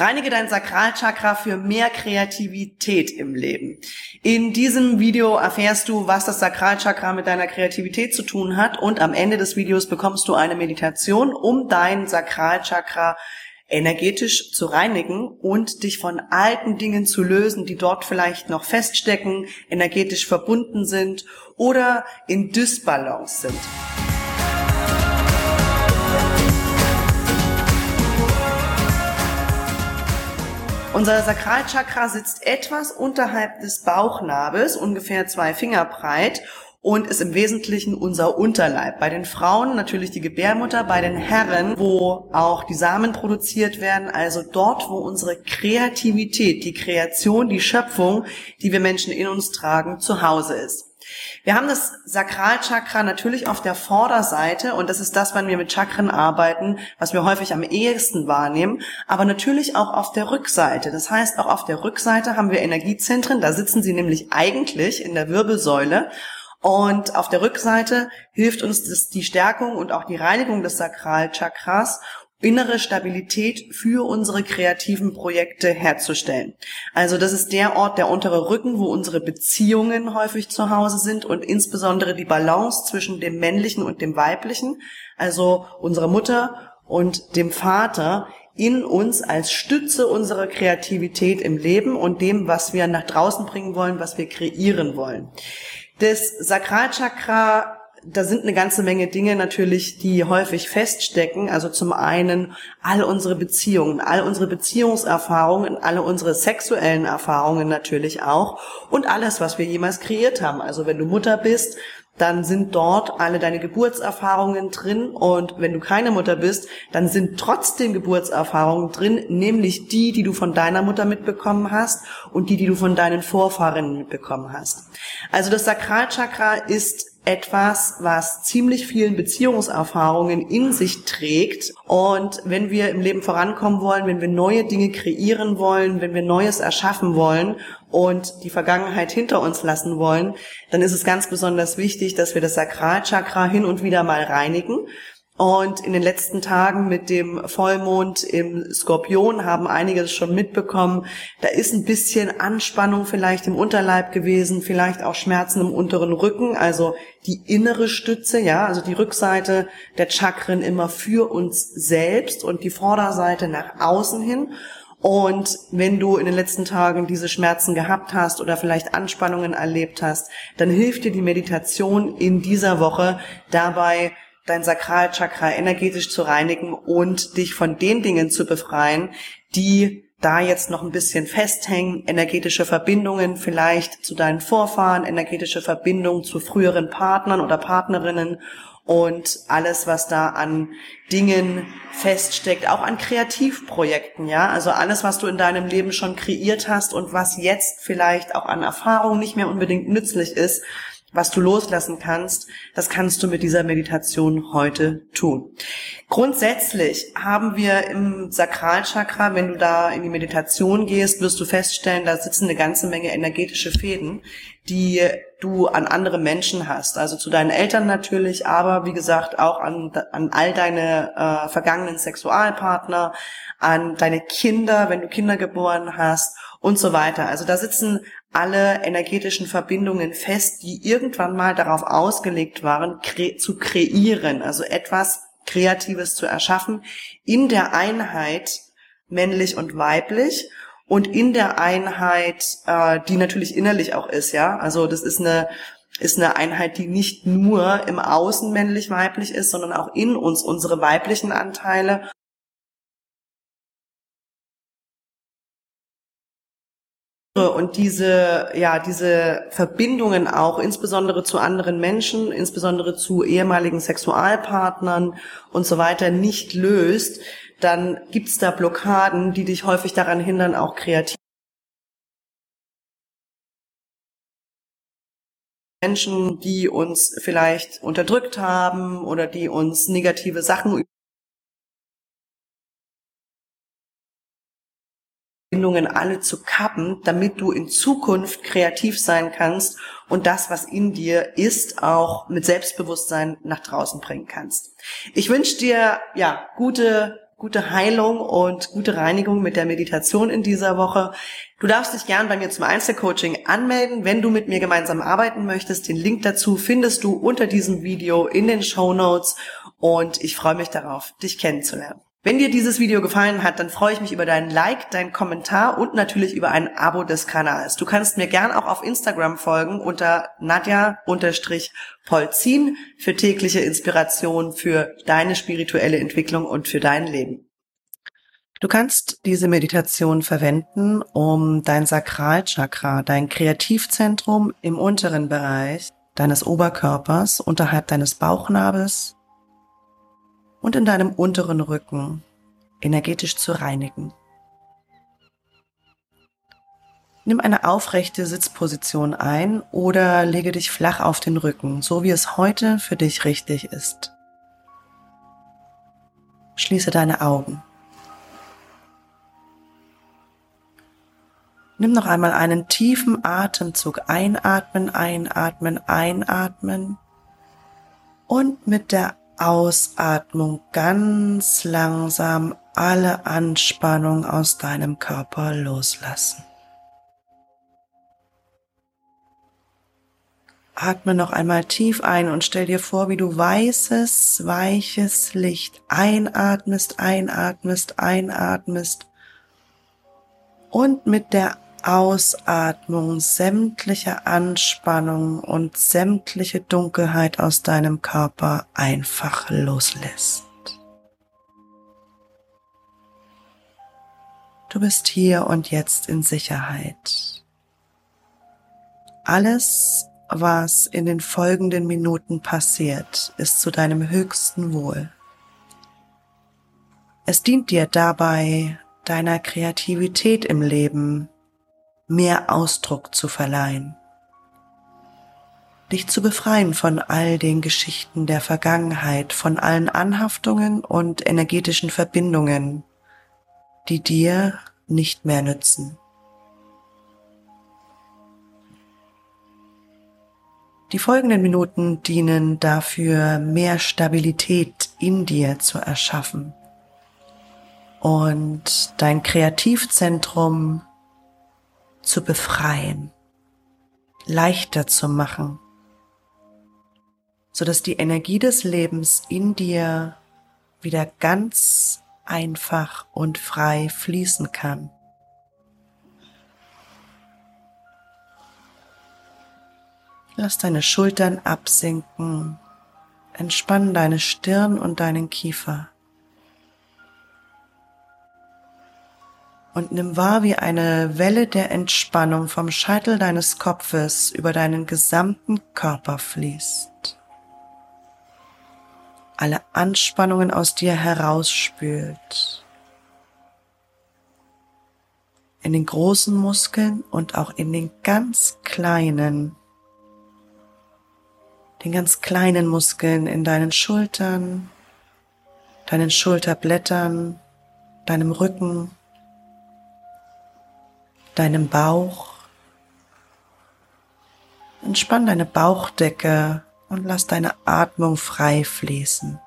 Reinige dein Sakralchakra für mehr Kreativität im Leben. In diesem Video erfährst du, was das Sakralchakra mit deiner Kreativität zu tun hat und am Ende des Videos bekommst du eine Meditation, um dein Sakralchakra energetisch zu reinigen und dich von alten Dingen zu lösen, die dort vielleicht noch feststecken, energetisch verbunden sind oder in Dysbalance sind. Unser Sakralchakra sitzt etwas unterhalb des Bauchnabels, ungefähr zwei Finger breit und ist im Wesentlichen unser Unterleib. Bei den Frauen natürlich die Gebärmutter, bei den Herren, wo auch die Samen produziert werden, also dort, wo unsere Kreativität, die Kreation, die Schöpfung, die wir Menschen in uns tragen, zu Hause ist. Wir haben das Sakralchakra natürlich auf der Vorderseite und das ist das, wenn wir mit Chakren arbeiten, was wir häufig am ehesten wahrnehmen, aber natürlich auch auf der Rückseite. Das heißt, auch auf der Rückseite haben wir Energiezentren, da sitzen sie nämlich eigentlich in der Wirbelsäule und auf der Rückseite hilft uns das, die Stärkung und auch die Reinigung des Sakralchakras innere Stabilität für unsere kreativen Projekte herzustellen. Also das ist der Ort, der untere Rücken, wo unsere Beziehungen häufig zu Hause sind und insbesondere die Balance zwischen dem männlichen und dem weiblichen, also unserer Mutter und dem Vater in uns als Stütze unserer Kreativität im Leben und dem, was wir nach draußen bringen wollen, was wir kreieren wollen. Das Sakralchakra da sind eine ganze Menge Dinge natürlich, die häufig feststecken. Also zum einen all unsere Beziehungen, all unsere Beziehungserfahrungen, alle unsere sexuellen Erfahrungen natürlich auch und alles, was wir jemals kreiert haben. Also wenn du Mutter bist, dann sind dort alle deine Geburtserfahrungen drin und wenn du keine Mutter bist, dann sind trotzdem Geburtserfahrungen drin, nämlich die, die du von deiner Mutter mitbekommen hast und die, die du von deinen Vorfahren mitbekommen hast. Also das Sakralchakra ist etwas, was ziemlich vielen Beziehungserfahrungen in sich trägt. Und wenn wir im Leben vorankommen wollen, wenn wir neue Dinge kreieren wollen, wenn wir Neues erschaffen wollen und die Vergangenheit hinter uns lassen wollen, dann ist es ganz besonders wichtig, dass wir das Sakralchakra hin und wieder mal reinigen. Und in den letzten Tagen mit dem Vollmond im Skorpion haben einige das schon mitbekommen. Da ist ein bisschen Anspannung vielleicht im Unterleib gewesen, vielleicht auch Schmerzen im unteren Rücken, also die innere Stütze, ja, also die Rückseite der Chakren immer für uns selbst und die Vorderseite nach außen hin. Und wenn du in den letzten Tagen diese Schmerzen gehabt hast oder vielleicht Anspannungen erlebt hast, dann hilft dir die Meditation in dieser Woche dabei, dein Sakralchakra energetisch zu reinigen und dich von den Dingen zu befreien, die da jetzt noch ein bisschen festhängen, energetische Verbindungen vielleicht zu deinen Vorfahren, energetische Verbindungen zu früheren Partnern oder Partnerinnen und alles, was da an Dingen feststeckt, auch an Kreativprojekten, ja, also alles, was du in deinem Leben schon kreiert hast und was jetzt vielleicht auch an Erfahrung nicht mehr unbedingt nützlich ist, was du loslassen kannst, das kannst du mit dieser Meditation heute tun. Grundsätzlich haben wir im Sakralchakra, wenn du da in die Meditation gehst, wirst du feststellen, da sitzen eine ganze Menge energetische Fäden, die du an andere Menschen hast. Also zu deinen Eltern natürlich, aber wie gesagt auch an, an all deine äh, vergangenen Sexualpartner, an deine Kinder, wenn du Kinder geboren hast und so weiter. Also da sitzen alle energetischen Verbindungen fest, die irgendwann mal darauf ausgelegt waren, kre zu kreieren, also etwas Kreatives zu erschaffen, in der Einheit männlich und weiblich und in der Einheit, äh, die natürlich innerlich auch ist, ja. Also das ist eine ist eine Einheit, die nicht nur im Außen männlich-weiblich ist, sondern auch in uns unsere weiblichen Anteile und diese, ja, diese Verbindungen auch, insbesondere zu anderen Menschen, insbesondere zu ehemaligen Sexualpartnern und so weiter nicht löst, dann gibt's da Blockaden, die dich häufig daran hindern, auch kreativ Menschen, die uns vielleicht unterdrückt haben oder die uns negative Sachen Bindungen alle zu kappen, damit du in Zukunft kreativ sein kannst und das, was in dir ist, auch mit Selbstbewusstsein nach draußen bringen kannst. Ich wünsche dir ja gute gute Heilung und gute Reinigung mit der Meditation in dieser Woche. Du darfst dich gern bei mir zum Einzelcoaching anmelden, wenn du mit mir gemeinsam arbeiten möchtest. Den Link dazu findest du unter diesem Video in den Show Notes und ich freue mich darauf, dich kennenzulernen. Wenn dir dieses Video gefallen hat, dann freue ich mich über deinen Like, deinen Kommentar und natürlich über ein Abo des Kanals. Du kannst mir gern auch auf Instagram folgen unter Nadja-Polzin für tägliche Inspiration für deine spirituelle Entwicklung und für dein Leben. Du kannst diese Meditation verwenden, um dein Sakralchakra, dein Kreativzentrum im unteren Bereich deines Oberkörpers unterhalb deines Bauchnabels und in deinem unteren Rücken energetisch zu reinigen. Nimm eine aufrechte Sitzposition ein oder lege dich flach auf den Rücken, so wie es heute für dich richtig ist. Schließe deine Augen. Nimm noch einmal einen tiefen Atemzug. Einatmen, einatmen, einatmen. Und mit der Ausatmung ganz langsam alle Anspannung aus deinem Körper loslassen. Atme noch einmal tief ein und stell dir vor, wie du weißes, weiches Licht einatmest, einatmest, einatmest und mit der Ausatmung sämtliche Anspannung und sämtliche Dunkelheit aus deinem Körper einfach loslässt. Du bist hier und jetzt in Sicherheit. Alles, was in den folgenden Minuten passiert, ist zu deinem höchsten Wohl. Es dient dir dabei, deiner Kreativität im Leben mehr Ausdruck zu verleihen, dich zu befreien von all den Geschichten der Vergangenheit, von allen Anhaftungen und energetischen Verbindungen, die dir nicht mehr nützen. Die folgenden Minuten dienen dafür, mehr Stabilität in dir zu erschaffen und dein Kreativzentrum zu befreien, leichter zu machen, so dass die Energie des Lebens in dir wieder ganz einfach und frei fließen kann. Lass deine Schultern absinken, entspann deine Stirn und deinen Kiefer. Und nimm wahr, wie eine Welle der Entspannung vom Scheitel deines Kopfes über deinen gesamten Körper fließt. Alle Anspannungen aus dir herausspült. In den großen Muskeln und auch in den ganz kleinen, den ganz kleinen Muskeln in deinen Schultern, deinen Schulterblättern, deinem Rücken, deinem Bauch. Entspann deine Bauchdecke und lass deine Atmung frei fließen.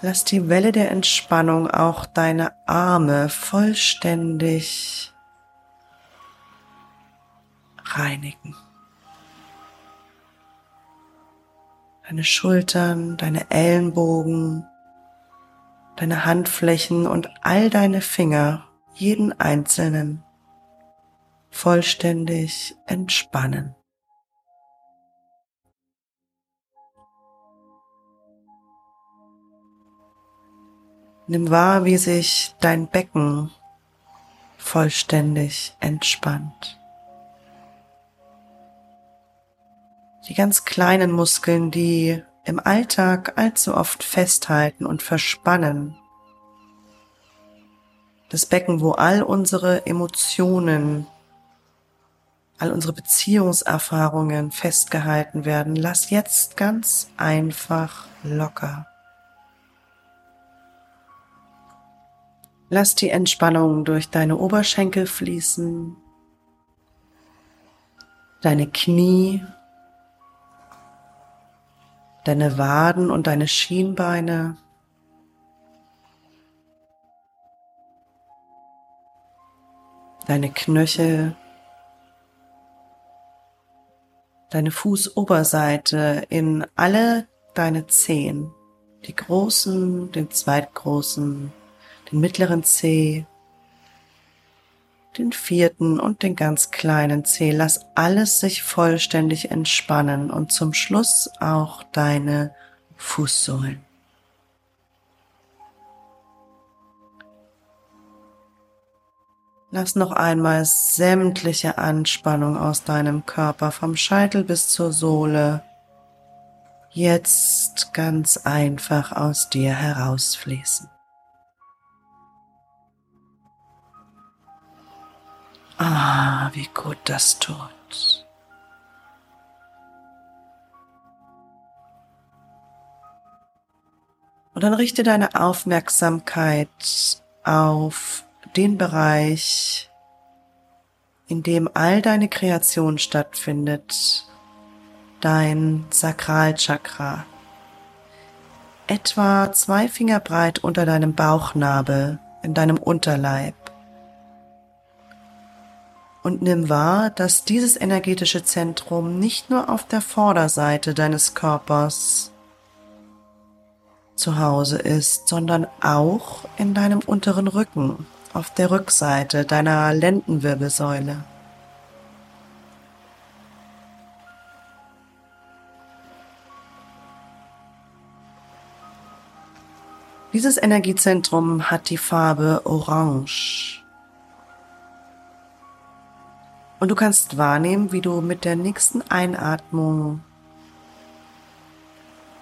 Lass die Welle der Entspannung auch deine Arme vollständig reinigen. Deine Schultern, deine Ellenbogen, deine Handflächen und all deine Finger, jeden einzelnen, vollständig entspannen. Nimm wahr, wie sich dein Becken vollständig entspannt. Die ganz kleinen Muskeln, die im Alltag allzu oft festhalten und verspannen. Das Becken, wo all unsere Emotionen, all unsere Beziehungserfahrungen festgehalten werden, lass jetzt ganz einfach locker. Lass die Entspannung durch deine Oberschenkel fließen, deine Knie deine Waden und deine Schienbeine. Deine Knöchel, deine Fußoberseite in alle deine Zehen, die großen, den zweitgroßen, den mittleren Zeh, den vierten und den ganz kleinen Zeh. Lass alles sich vollständig entspannen und zum Schluss auch deine Fußsohlen. Lass noch einmal sämtliche Anspannung aus deinem Körper vom Scheitel bis zur Sohle jetzt ganz einfach aus dir herausfließen. Ah, wie gut das tut. Und dann richte deine Aufmerksamkeit auf den Bereich, in dem all deine Kreation stattfindet, dein Sakralchakra. Etwa zwei Finger breit unter deinem Bauchnabel, in deinem Unterleib und nimm wahr, dass dieses energetische Zentrum nicht nur auf der Vorderseite deines Körpers zu Hause ist, sondern auch in deinem unteren Rücken, auf der Rückseite deiner Lendenwirbelsäule. Dieses Energiezentrum hat die Farbe Orange. Und du kannst wahrnehmen, wie du mit der nächsten Einatmung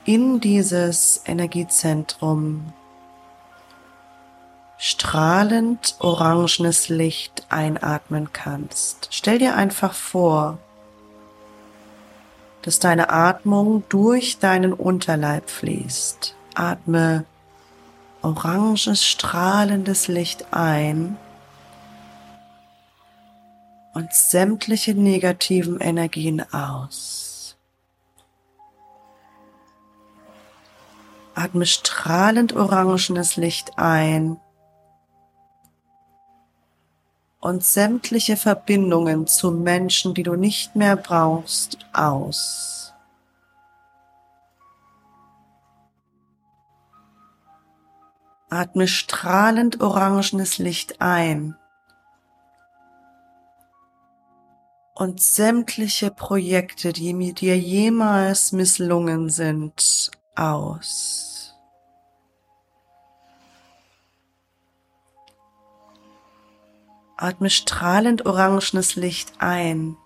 in dieses Energiezentrum strahlend orangenes Licht einatmen kannst. Stell dir einfach vor, dass deine Atmung durch deinen Unterleib fließt. Atme oranges, strahlendes Licht ein und sämtliche negativen Energien aus. Atme strahlend orangenes Licht ein und sämtliche Verbindungen zu Menschen, die du nicht mehr brauchst, aus. Atme strahlend orangenes Licht ein und sämtliche Projekte, die mit dir jemals misslungen sind, aus. Atme strahlend orangenes Licht ein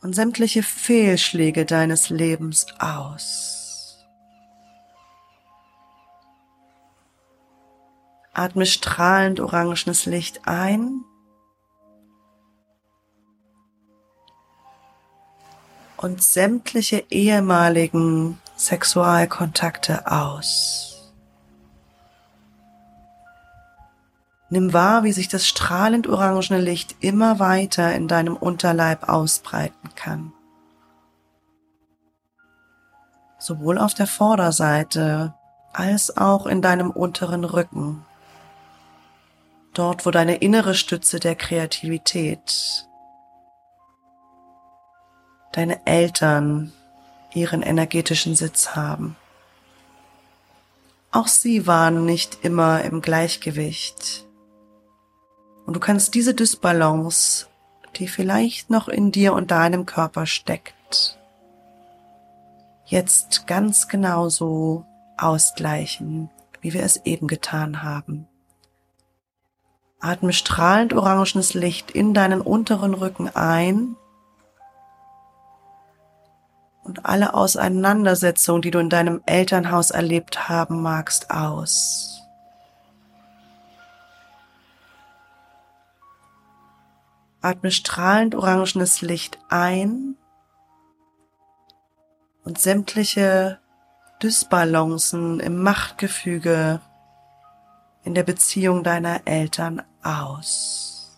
und sämtliche Fehlschläge deines Lebens aus. Atme strahlend orangenes Licht ein. Und sämtliche ehemaligen Sexualkontakte aus. Nimm wahr, wie sich das strahlend orangene Licht immer weiter in deinem Unterleib ausbreiten kann. Sowohl auf der Vorderseite als auch in deinem unteren Rücken dort wo deine innere Stütze der Kreativität, deine Eltern ihren energetischen Sitz haben. Auch sie waren nicht immer im Gleichgewicht. Und du kannst diese Dysbalance, die vielleicht noch in dir und deinem Körper steckt, jetzt ganz genauso ausgleichen, wie wir es eben getan haben. Atme strahlend orangenes Licht in deinen unteren Rücken ein und alle Auseinandersetzungen, die du in deinem Elternhaus erlebt haben magst, aus. Atme strahlend orangenes Licht ein und sämtliche Dysbalancen im Machtgefüge in der Beziehung deiner Eltern aus.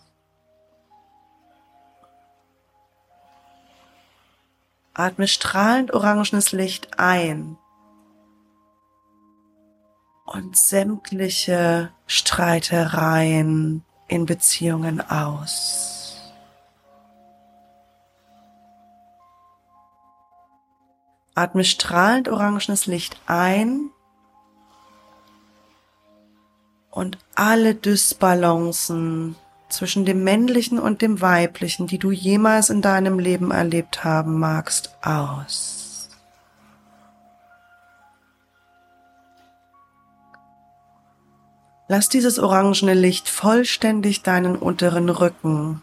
Atme strahlend orangenes Licht ein und sämtliche Streitereien in Beziehungen aus. Atme strahlend orangenes Licht ein und alle Dysbalancen zwischen dem männlichen und dem weiblichen, die du jemals in deinem Leben erlebt haben magst, aus. Lass dieses orangene Licht vollständig deinen unteren Rücken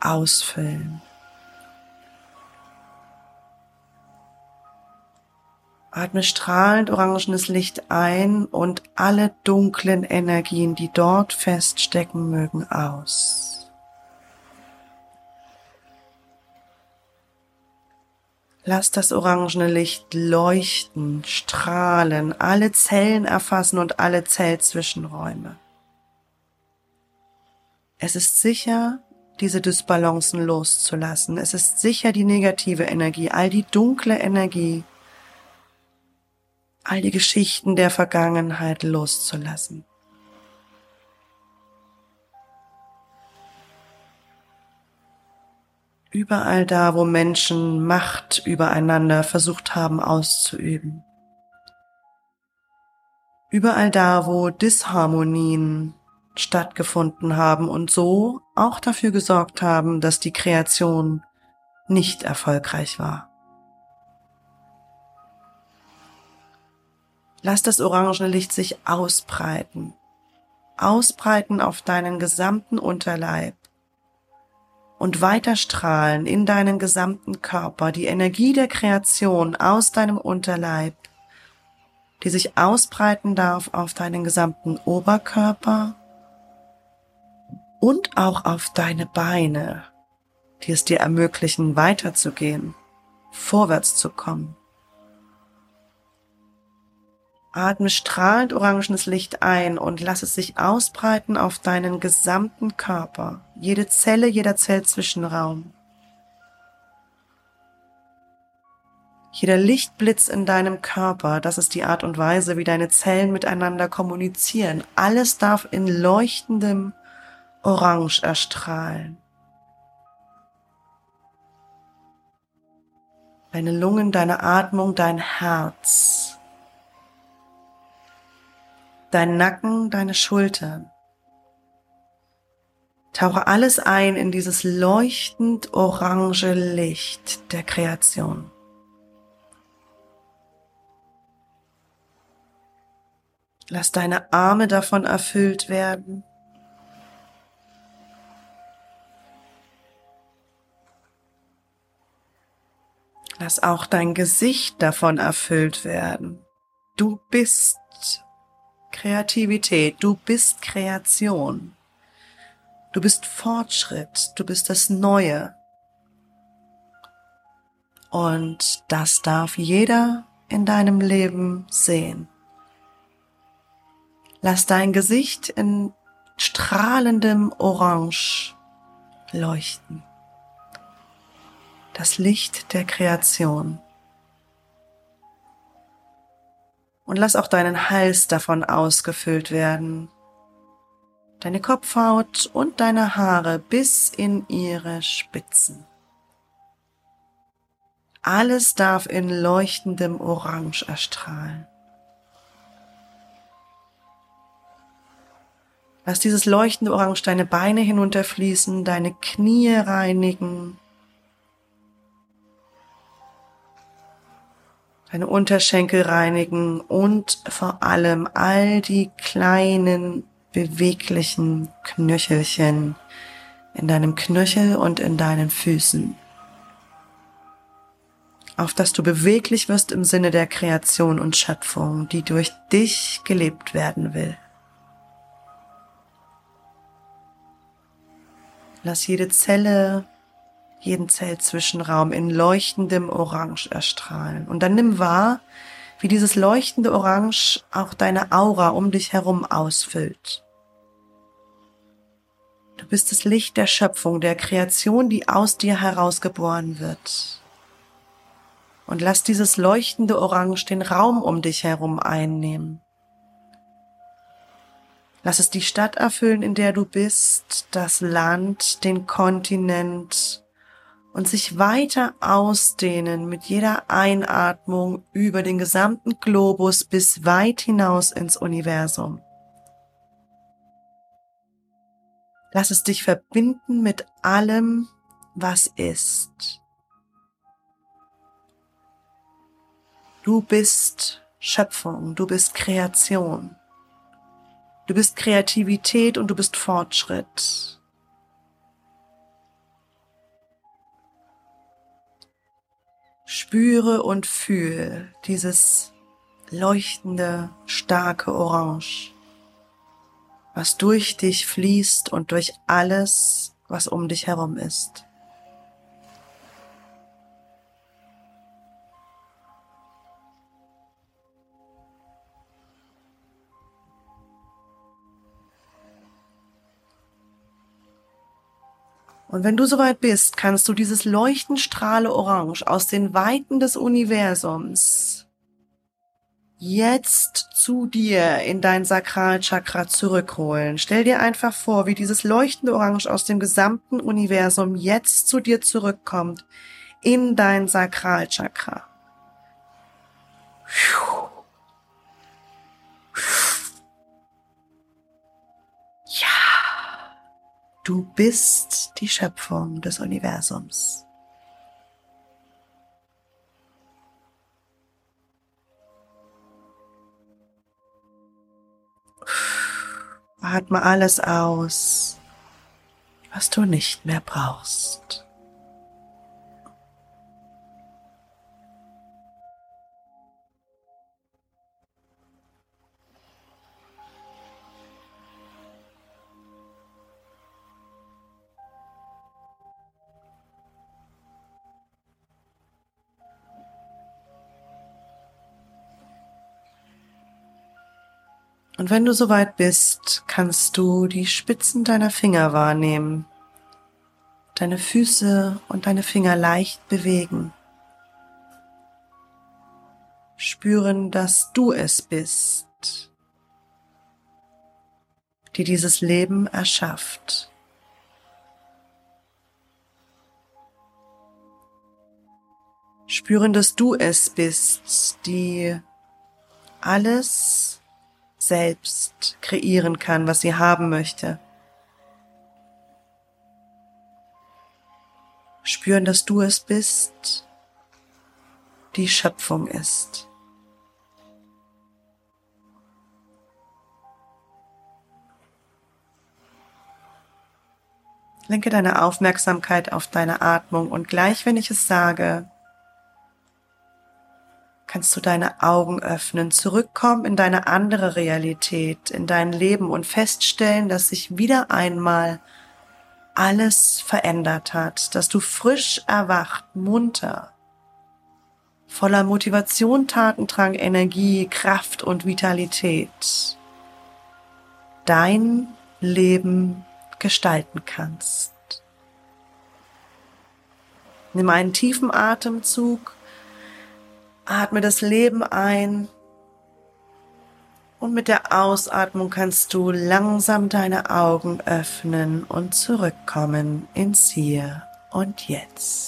ausfüllen. Atme strahlend orangenes Licht ein und alle dunklen Energien, die dort feststecken mögen, aus. Lass das orangene Licht leuchten, strahlen, alle Zellen erfassen und alle Zellzwischenräume. Es ist sicher, diese Dysbalancen loszulassen. Es ist sicher, die negative Energie, all die dunkle Energie all die Geschichten der Vergangenheit loszulassen. Überall da, wo Menschen Macht übereinander versucht haben auszuüben. Überall da, wo Disharmonien stattgefunden haben und so auch dafür gesorgt haben, dass die Kreation nicht erfolgreich war. Lass das orangene Licht sich ausbreiten. Ausbreiten auf deinen gesamten Unterleib und weiterstrahlen in deinen gesamten Körper, die Energie der Kreation aus deinem Unterleib, die sich ausbreiten darf auf deinen gesamten Oberkörper und auch auf deine Beine, die es dir ermöglichen, weiterzugehen, vorwärts zu kommen. Atme strahlend orangenes Licht ein und lass es sich ausbreiten auf deinen gesamten Körper, jede Zelle, jeder Zellzwischenraum. Jeder Lichtblitz in deinem Körper, das ist die Art und Weise, wie deine Zellen miteinander kommunizieren. Alles darf in leuchtendem Orange erstrahlen. Deine Lungen, deine Atmung, dein Herz dein Nacken, deine Schultern. Tauche alles ein in dieses leuchtend orange Licht der Kreation. Lass deine Arme davon erfüllt werden. Lass auch dein Gesicht davon erfüllt werden. Du bist Kreativität, du bist Kreation. Du bist Fortschritt, du bist das Neue. Und das darf jeder in deinem Leben sehen. Lass dein Gesicht in strahlendem Orange leuchten. Das Licht der Kreation. Und lass auch deinen Hals davon ausgefüllt werden. Deine Kopfhaut und deine Haare bis in ihre Spitzen. Alles darf in leuchtendem Orange erstrahlen. Lass dieses leuchtende Orange deine Beine hinunterfließen, deine Knie reinigen, deine Unterschenkel reinigen und vor allem all die kleinen beweglichen Knöchelchen in deinem Knöchel und in deinen Füßen. Auf dass du beweglich wirst im Sinne der Kreation und Schöpfung, die durch dich gelebt werden will. Lass jede Zelle jeden Zellzwischenraum in leuchtendem Orange erstrahlen. Und dann nimm wahr, wie dieses leuchtende Orange auch deine Aura um dich herum ausfüllt. Du bist das Licht der Schöpfung, der Kreation, die aus dir herausgeboren wird. Und lass dieses leuchtende Orange den Raum um dich herum einnehmen. Lass es die Stadt erfüllen, in der du bist, das Land, den Kontinent und sich weiter ausdehnen mit jeder Einatmung über den gesamten Globus bis weit hinaus ins Universum. Lass es dich verbinden mit allem, was ist. Du bist Schöpfung, du bist Kreation. Du bist Kreativität und du bist Fortschritt. Spüre und fühl dieses leuchtende, starke Orange, was durch dich fließt und durch alles, was um dich herum ist. Und wenn du soweit bist, kannst du dieses Leuchtenstrahle Orange aus den Weiten des Universums jetzt zu dir in dein Sakralchakra zurückholen. Stell dir einfach vor, wie dieses leuchtende Orange aus dem gesamten Universum jetzt zu dir zurückkommt in dein Sakralchakra. Du bist die Schöpfung des Universums. Atme alles aus, was du nicht mehr brauchst. Und wenn du soweit bist, kannst du die Spitzen deiner Finger wahrnehmen, deine Füße und deine Finger leicht bewegen. Spüren, dass du es bist, die dieses Leben erschafft. Spüren, dass du es bist, die alles selbst kreieren kann, was sie haben möchte. Spüren, dass du es bist, die Schöpfung ist. Lenke deine Aufmerksamkeit auf deine Atmung und gleich, wenn ich es sage, kannst du deine Augen öffnen, zurückkommen in deine andere Realität, in dein Leben und feststellen, dass sich wieder einmal alles verändert hat, dass du frisch erwacht, munter, voller Motivation, Tatendrang, Energie, Kraft und Vitalität dein Leben gestalten kannst. Nimm einen tiefen Atemzug Atme das Leben ein. Und mit der Ausatmung kannst du langsam deine Augen öffnen und zurückkommen ins Hier und Jetzt.